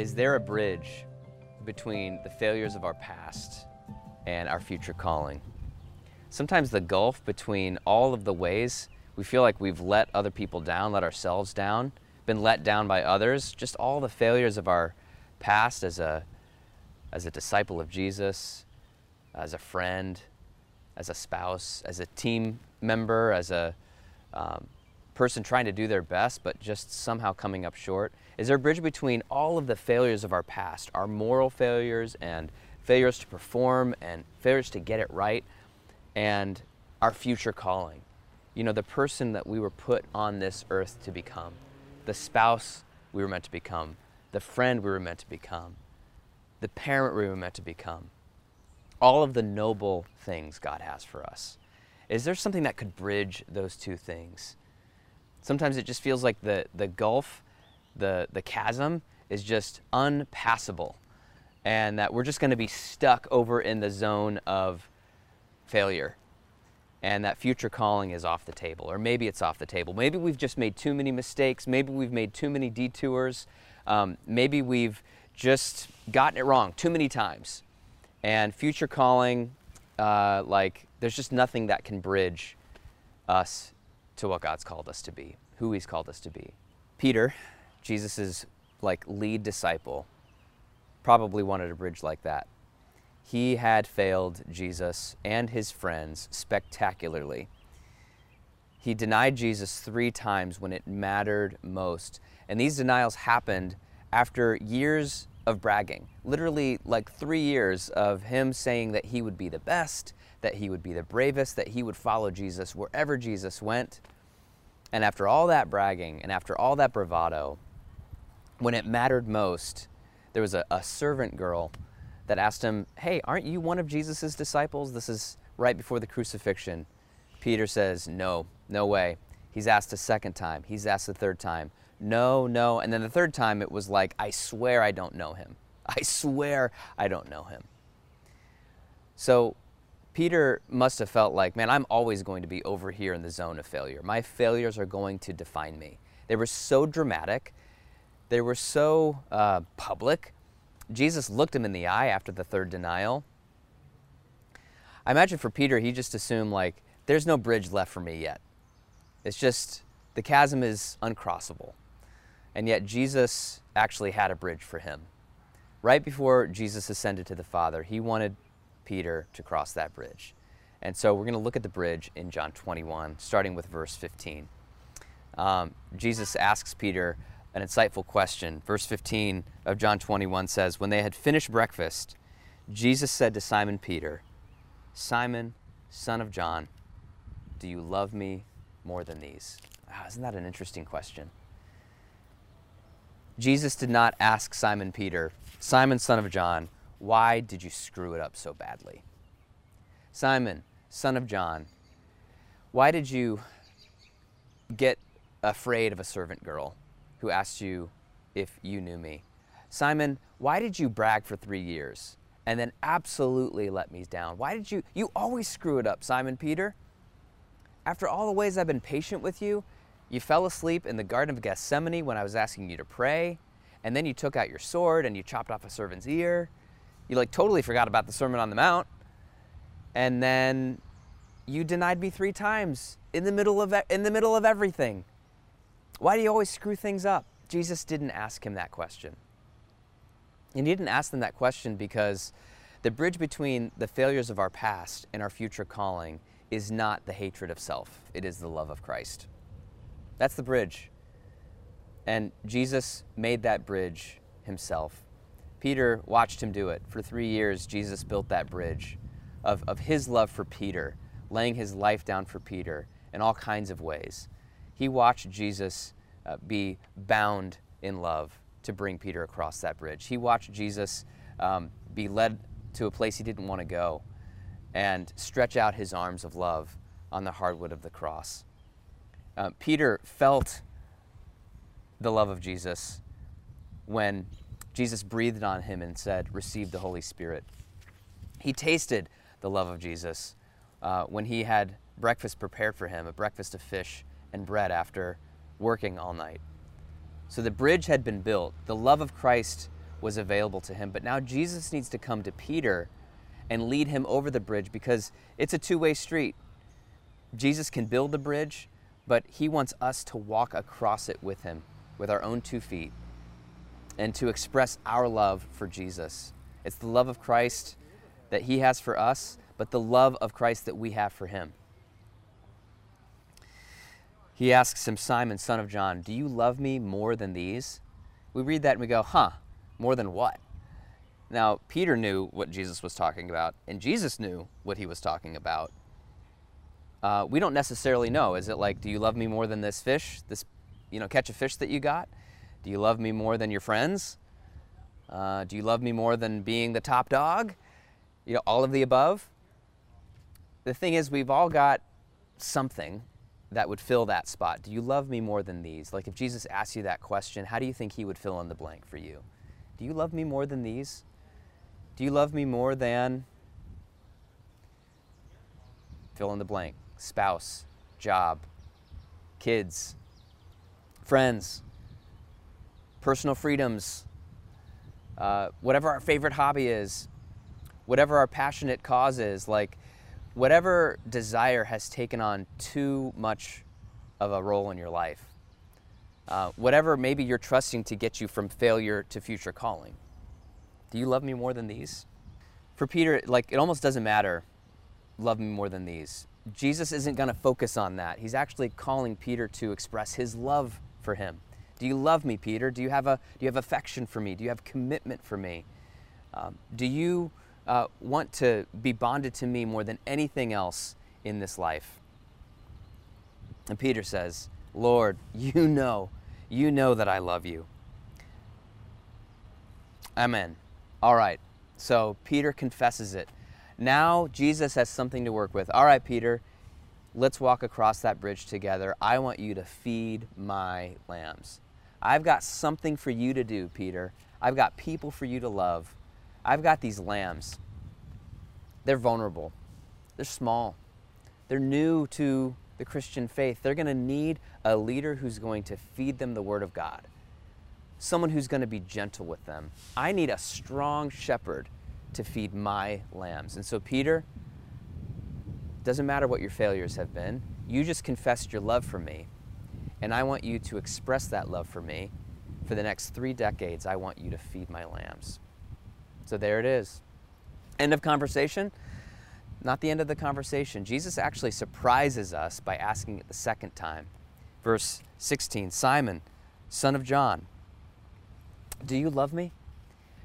Is there a bridge between the failures of our past and our future calling? Sometimes the gulf between all of the ways we feel like we've let other people down, let ourselves down, been let down by others, just all the failures of our past as a as a disciple of Jesus, as a friend, as a spouse, as a team member, as a um, person trying to do their best but just somehow coming up short? Is there a bridge between all of the failures of our past, our moral failures and failures to perform and failures to get it right, and our future calling? You know, the person that we were put on this earth to become, the spouse we were meant to become, the friend we were meant to become, the parent we were meant to become, all of the noble things God has for us. Is there something that could bridge those two things? Sometimes it just feels like the, the gulf, the, the chasm, is just unpassable, and that we're just going to be stuck over in the zone of failure, and that future calling is off the table, or maybe it's off the table. Maybe we've just made too many mistakes, maybe we've made too many detours, um, maybe we've just gotten it wrong too many times. And future calling, uh, like, there's just nothing that can bridge us to what God's called us to be, who He's called us to be. Peter, Jesus's like lead disciple, probably wanted a bridge like that. He had failed Jesus and his friends spectacularly. He denied Jesus three times when it mattered most. And these denials happened after years of bragging. Literally, like three years of him saying that he would be the best, that he would be the bravest, that he would follow Jesus wherever Jesus went. And after all that bragging and after all that bravado, when it mattered most, there was a, a servant girl that asked him, Hey, aren't you one of Jesus' disciples? This is right before the crucifixion. Peter says, No, no way. He's asked a second time. He's asked a third time no, no. And then the third time it was like, I swear I don't know him. I swear I don't know him. So Peter must have felt like, man, I'm always going to be over here in the zone of failure. My failures are going to define me. They were so dramatic, they were so uh, public. Jesus looked him in the eye after the third denial. I imagine for Peter, he just assumed, like, there's no bridge left for me yet. It's just, the chasm is uncrossable. And yet, Jesus actually had a bridge for him. Right before Jesus ascended to the Father, he wanted Peter to cross that bridge. And so we're going to look at the bridge in John 21, starting with verse 15. Um, Jesus asks Peter an insightful question. Verse 15 of John 21 says, When they had finished breakfast, Jesus said to Simon Peter, Simon, son of John, do you love me more than these? Wow, isn't that an interesting question? Jesus did not ask Simon Peter, Simon, son of John, why did you screw it up so badly? Simon, son of John, why did you get afraid of a servant girl who asked you if you knew me? Simon, why did you brag for three years and then absolutely let me down? Why did you? You always screw it up, Simon Peter. After all the ways I've been patient with you, you fell asleep in the Garden of Gethsemane when I was asking you to pray, and then you took out your sword and you chopped off a servant's ear. You like totally forgot about the Sermon on the Mount. And then you denied me 3 times in the middle of in the middle of everything. Why do you always screw things up? Jesus didn't ask him that question. And he didn't ask them that question because the bridge between the failures of our past and our future calling is not the hatred of self, it is the love of Christ. That's the bridge. And Jesus made that bridge himself. Peter watched him do it. For three years, Jesus built that bridge of, of his love for Peter, laying his life down for Peter in all kinds of ways. He watched Jesus uh, be bound in love to bring Peter across that bridge. He watched Jesus um, be led to a place he didn't want to go and stretch out his arms of love on the hardwood of the cross. Uh, Peter felt the love of Jesus when Jesus breathed on him and said, Receive the Holy Spirit. He tasted the love of Jesus uh, when he had breakfast prepared for him, a breakfast of fish and bread after working all night. So the bridge had been built. The love of Christ was available to him. But now Jesus needs to come to Peter and lead him over the bridge because it's a two way street. Jesus can build the bridge, but he wants us to walk across it with him with our own two feet and to express our love for Jesus. It's the love of Christ that he has for us, but the love of Christ that we have for him. He asks him, Simon, son of John, do you love me more than these? We read that and we go, huh, more than what? Now, Peter knew what Jesus was talking about, and Jesus knew what he was talking about. Uh, we don't necessarily know. Is it like, do you love me more than this fish, this, you know, catch a fish that you got? Do you love me more than your friends? Uh, do you love me more than being the top dog? You know, all of the above. The thing is, we've all got something that would fill that spot? Do you love me more than these? Like if Jesus asked you that question, how do you think he would fill in the blank for you? Do you love me more than these? Do you love me more than fill in the blank? Spouse, job, kids, friends, personal freedoms, uh, whatever our favorite hobby is, whatever our passionate cause is, like whatever desire has taken on too much of a role in your life, uh, whatever maybe you're trusting to get you from failure to future calling. Do you love me more than these? For Peter, like it almost doesn't matter, love me more than these. Jesus isn't going to focus on that. He's actually calling Peter to express his love for him. Do you love me, Peter? Do you have a do you have affection for me? Do you have commitment for me? Um, do you uh, want to be bonded to me more than anything else in this life. And Peter says, Lord, you know, you know that I love you. Amen. All right. So Peter confesses it. Now Jesus has something to work with. All right, Peter, let's walk across that bridge together. I want you to feed my lambs. I've got something for you to do, Peter. I've got people for you to love. I've got these lambs. They're vulnerable. They're small. They're new to the Christian faith. They're going to need a leader who's going to feed them the Word of God, someone who's going to be gentle with them. I need a strong shepherd to feed my lambs. And so, Peter, doesn't matter what your failures have been, you just confessed your love for me. And I want you to express that love for me. For the next three decades, I want you to feed my lambs. So there it is. End of conversation? Not the end of the conversation. Jesus actually surprises us by asking it the second time. Verse 16 Simon, son of John, do you love me?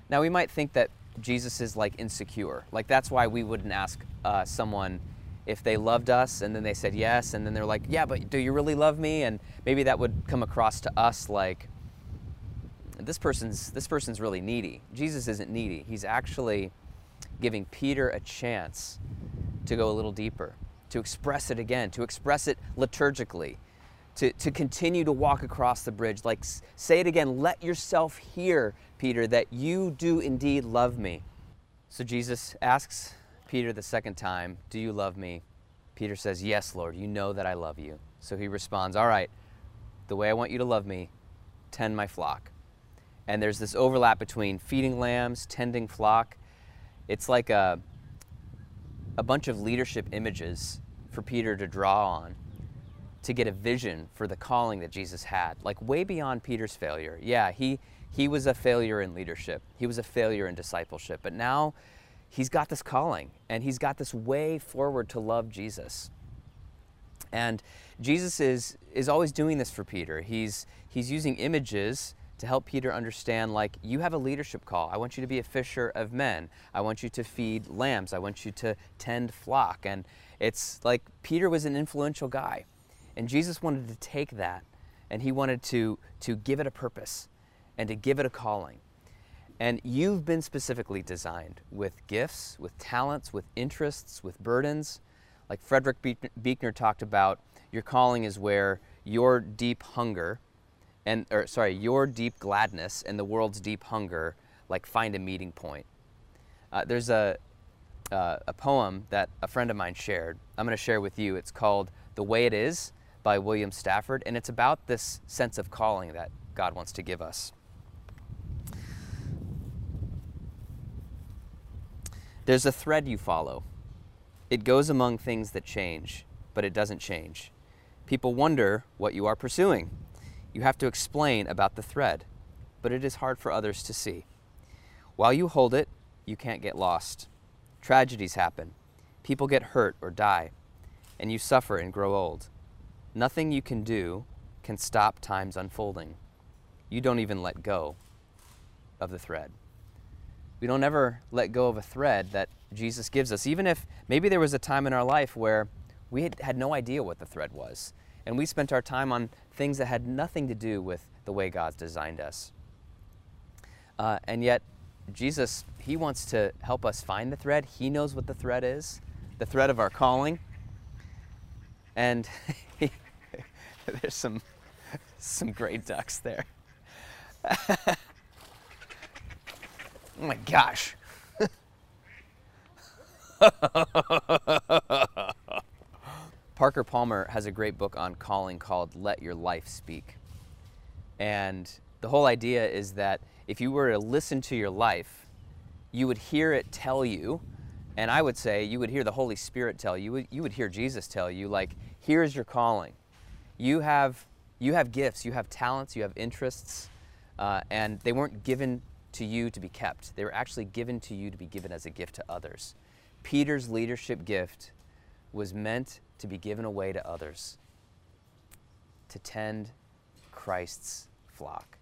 Now, we might think that Jesus is like insecure. Like, that's why we wouldn't ask uh, someone if they loved us and then they said yes, and then they're like, yeah, but do you really love me? And maybe that would come across to us like, this person's this person's really needy. Jesus isn't needy. He's actually giving Peter a chance to go a little deeper, to express it again, to express it liturgically, to, to continue to walk across the bridge. Like, say it again, let yourself hear, Peter, that you do indeed love me. So Jesus asks Peter the second time, Do you love me? Peter says, Yes, Lord, you know that I love you. So he responds, All right, the way I want you to love me, tend my flock. And there's this overlap between feeding lambs, tending flock. It's like a, a bunch of leadership images for Peter to draw on to get a vision for the calling that Jesus had, like way beyond Peter's failure. Yeah, he, he was a failure in leadership, he was a failure in discipleship, but now he's got this calling and he's got this way forward to love Jesus. And Jesus is, is always doing this for Peter. He's, he's using images to help Peter understand like you have a leadership call. I want you to be a fisher of men. I want you to feed lambs. I want you to tend flock. And it's like Peter was an influential guy. And Jesus wanted to take that and he wanted to to give it a purpose and to give it a calling. And you've been specifically designed with gifts, with talents, with interests, with burdens. Like Frederick Buechner talked about, your calling is where your deep hunger and or sorry, your deep gladness and the world's deep hunger like find a meeting point. Uh, there's a uh, a poem that a friend of mine shared. I'm going to share with you. It's called "The Way It Is" by William Stafford, and it's about this sense of calling that God wants to give us. There's a thread you follow. It goes among things that change, but it doesn't change. People wonder what you are pursuing. You have to explain about the thread, but it is hard for others to see. While you hold it, you can't get lost. Tragedies happen. People get hurt or die, and you suffer and grow old. Nothing you can do can stop time's unfolding. You don't even let go of the thread. We don't ever let go of a thread that Jesus gives us, even if maybe there was a time in our life where we had, had no idea what the thread was, and we spent our time on things that had nothing to do with the way God's designed us. Uh, and yet, Jesus, He wants to help us find the thread. He knows what the thread is, the thread of our calling. And there's some some great ducks there. oh my gosh. Parker Palmer has a great book on calling called Let Your Life Speak. And the whole idea is that if you were to listen to your life, you would hear it tell you, and I would say you would hear the Holy Spirit tell you, you would hear Jesus tell you, like, here's your calling. You have, you have gifts, you have talents, you have interests, uh, and they weren't given to you to be kept. They were actually given to you to be given as a gift to others. Peter's leadership gift was meant to be given away to others, to tend Christ's flock.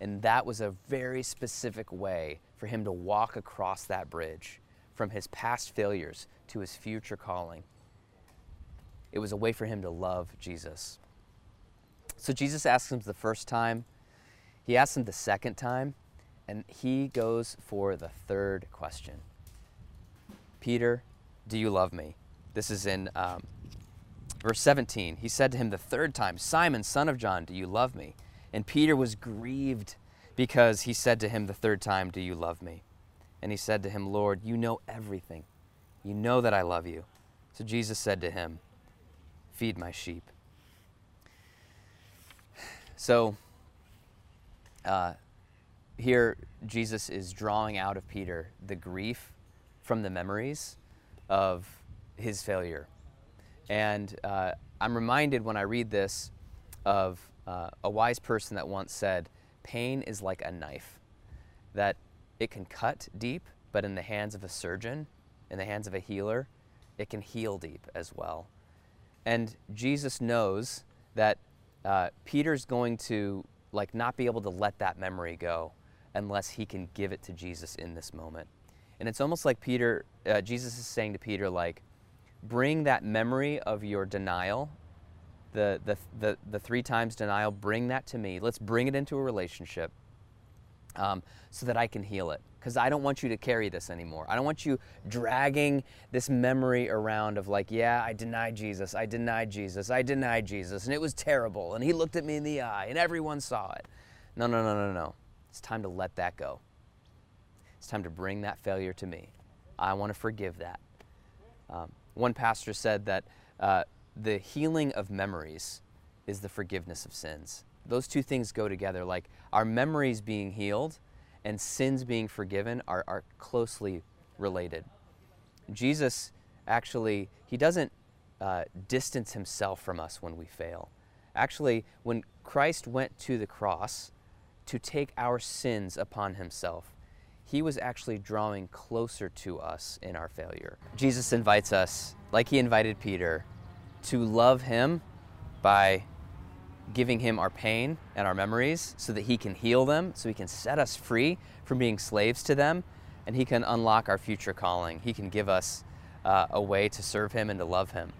And that was a very specific way for him to walk across that bridge from his past failures to his future calling. It was a way for him to love Jesus. So Jesus asks him the first time, he asks him the second time, and he goes for the third question Peter, do you love me? This is in um, verse 17. He said to him the third time, Simon, son of John, do you love me? And Peter was grieved because he said to him the third time, Do you love me? And he said to him, Lord, you know everything. You know that I love you. So Jesus said to him, Feed my sheep. So uh, here, Jesus is drawing out of Peter the grief from the memories of his failure. And uh, I'm reminded when I read this of uh, a wise person that once said, Pain is like a knife, that it can cut deep, but in the hands of a surgeon, in the hands of a healer, it can heal deep as well. And Jesus knows that uh, Peter's going to like not be able to let that memory go unless he can give it to Jesus in this moment. And it's almost like Peter, uh, Jesus is saying to Peter, like, bring that memory of your denial, the, the, the, the three times denial, bring that to me. Let's bring it into a relationship um, so that I can heal it. Because I don't want you to carry this anymore. I don't want you dragging this memory around of, like, yeah, I denied Jesus, I denied Jesus, I denied Jesus, and it was terrible, and he looked at me in the eye, and everyone saw it. No, no, no, no, no. It's time to let that go. It's time to bring that failure to me. I want to forgive that. Um, one pastor said that uh, the healing of memories is the forgiveness of sins. Those two things go together. Like our memories being healed and sins being forgiven are, are closely related. Jesus actually, he doesn't uh, distance himself from us when we fail. Actually, when Christ went to the cross to take our sins upon himself, he was actually drawing closer to us in our failure. Jesus invites us, like he invited Peter, to love him by giving him our pain and our memories so that he can heal them, so he can set us free from being slaves to them, and he can unlock our future calling. He can give us uh, a way to serve him and to love him.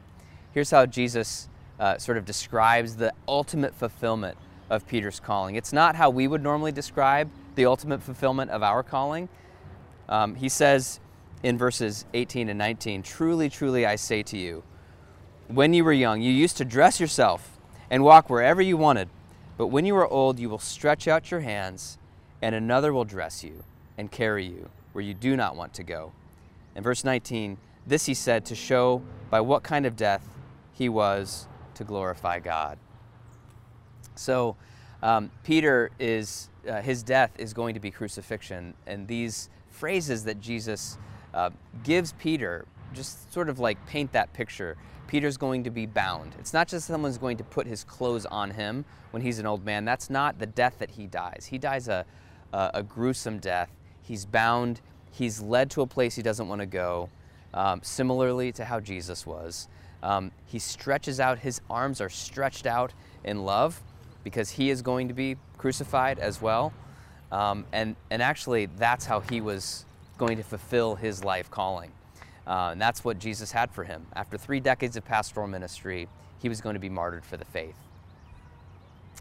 Here's how Jesus uh, sort of describes the ultimate fulfillment of Peter's calling. It's not how we would normally describe the ultimate fulfillment of our calling. Um, he says in verses 18 and 19 Truly, truly, I say to you, when you were young, you used to dress yourself and walk wherever you wanted. But when you are old, you will stretch out your hands, and another will dress you and carry you where you do not want to go. In verse 19, this he said to show by what kind of death he was to glorify God. So, um, Peter is uh, his death is going to be crucifixion. And these phrases that Jesus uh, gives Peter just sort of like paint that picture. Peter's going to be bound. It's not just someone's going to put his clothes on him when he's an old man. That's not the death that he dies. He dies a, a, a gruesome death. He's bound. He's led to a place he doesn't want to go, um, similarly to how Jesus was. Um, he stretches out, his arms are stretched out in love because he is going to be crucified as well. Um, and, and actually, that's how he was going to fulfill his life calling. Uh, and that's what Jesus had for him. After three decades of pastoral ministry, he was going to be martyred for the faith.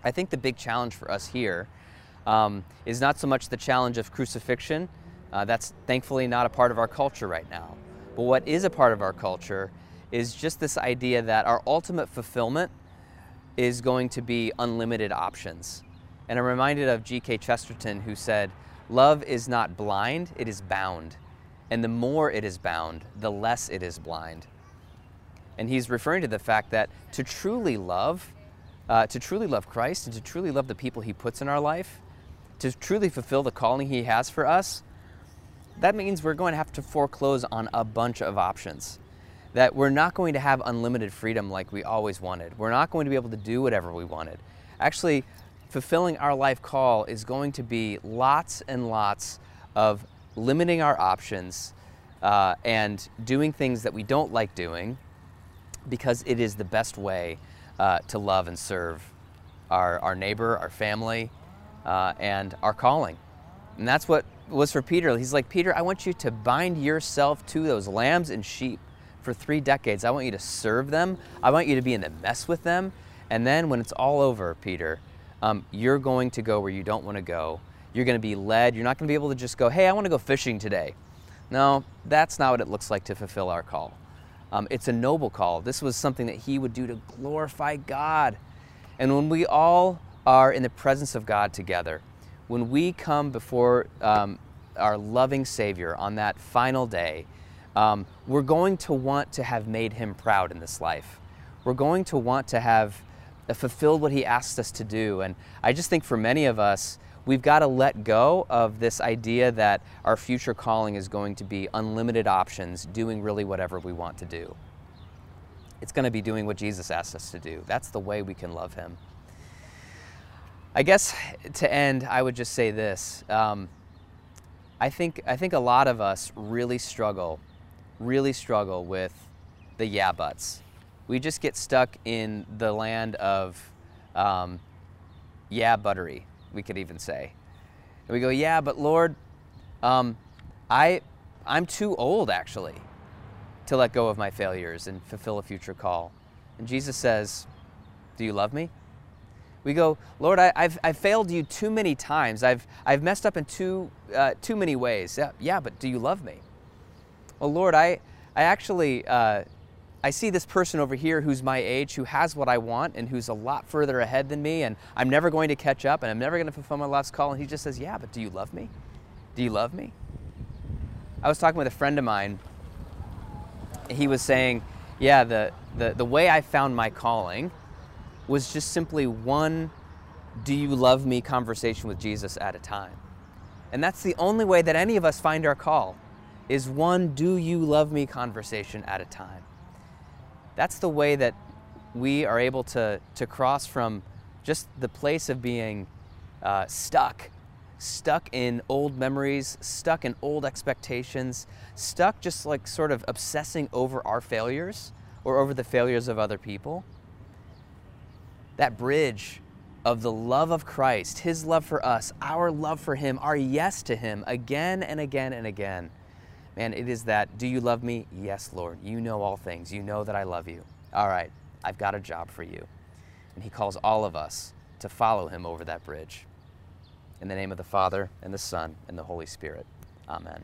I think the big challenge for us here um, is not so much the challenge of crucifixion. Uh, that's thankfully not a part of our culture right now. But what is a part of our culture is just this idea that our ultimate fulfillment is going to be unlimited options. And I'm reminded of G.K. Chesterton, who said, Love is not blind, it is bound. And the more it is bound, the less it is blind. And he's referring to the fact that to truly love, uh, to truly love Christ and to truly love the people he puts in our life, to truly fulfill the calling he has for us, that means we're going to have to foreclose on a bunch of options. That we're not going to have unlimited freedom like we always wanted. We're not going to be able to do whatever we wanted. Actually, fulfilling our life call is going to be lots and lots of limiting our options uh, and doing things that we don't like doing because it is the best way uh, to love and serve our, our neighbor, our family, uh, and our calling. And that's what was for Peter. He's like, Peter, I want you to bind yourself to those lambs and sheep for three decades. I want you to serve them. I want you to be in the mess with them. And then when it's all over, Peter, um, you're going to go where you don't want to go you're going to be led. You're not going to be able to just go, hey, I want to go fishing today. No, that's not what it looks like to fulfill our call. Um, it's a noble call. This was something that he would do to glorify God. And when we all are in the presence of God together, when we come before um, our loving Savior on that final day, um, we're going to want to have made him proud in this life. We're going to want to have fulfilled what he asked us to do. And I just think for many of us, we've got to let go of this idea that our future calling is going to be unlimited options, doing really whatever we want to do. It's going to be doing what Jesus asked us to do. That's the way we can love Him. I guess to end, I would just say this. Um, I think I think a lot of us really struggle, really struggle with the yeah buts. We just get stuck in the land of um, yeah buttery we could even say. And we go, yeah, but Lord, um, I, I'm too old actually to let go of my failures and fulfill a future call. And Jesus says, Do you love me? We go, Lord, I, have I've failed you too many times. I've, I've messed up in too, uh, too many ways. Yeah, yeah, but do you love me? Well, Lord, I, I actually uh, I see this person over here who's my age, who has what I want, and who's a lot further ahead than me, and I'm never going to catch up, and I'm never going to fulfill my last call. And he just says, Yeah, but do you love me? Do you love me? I was talking with a friend of mine. He was saying, Yeah, the, the, the way I found my calling was just simply one do you love me conversation with Jesus at a time. And that's the only way that any of us find our call is one do you love me conversation at a time that's the way that we are able to, to cross from just the place of being uh, stuck, stuck in old memories, stuck in old expectations, stuck just like sort of obsessing over our failures or over the failures of other people. That bridge of the love of Christ, His love for us, our love for Him, our yes to Him again and again and again Man, it is that, do you love me? Yes, Lord. You know all things. You know that I love you. All right, I've got a job for you. And He calls all of us to follow Him over that bridge. In the name of the Father, and the Son, and the Holy Spirit. Amen.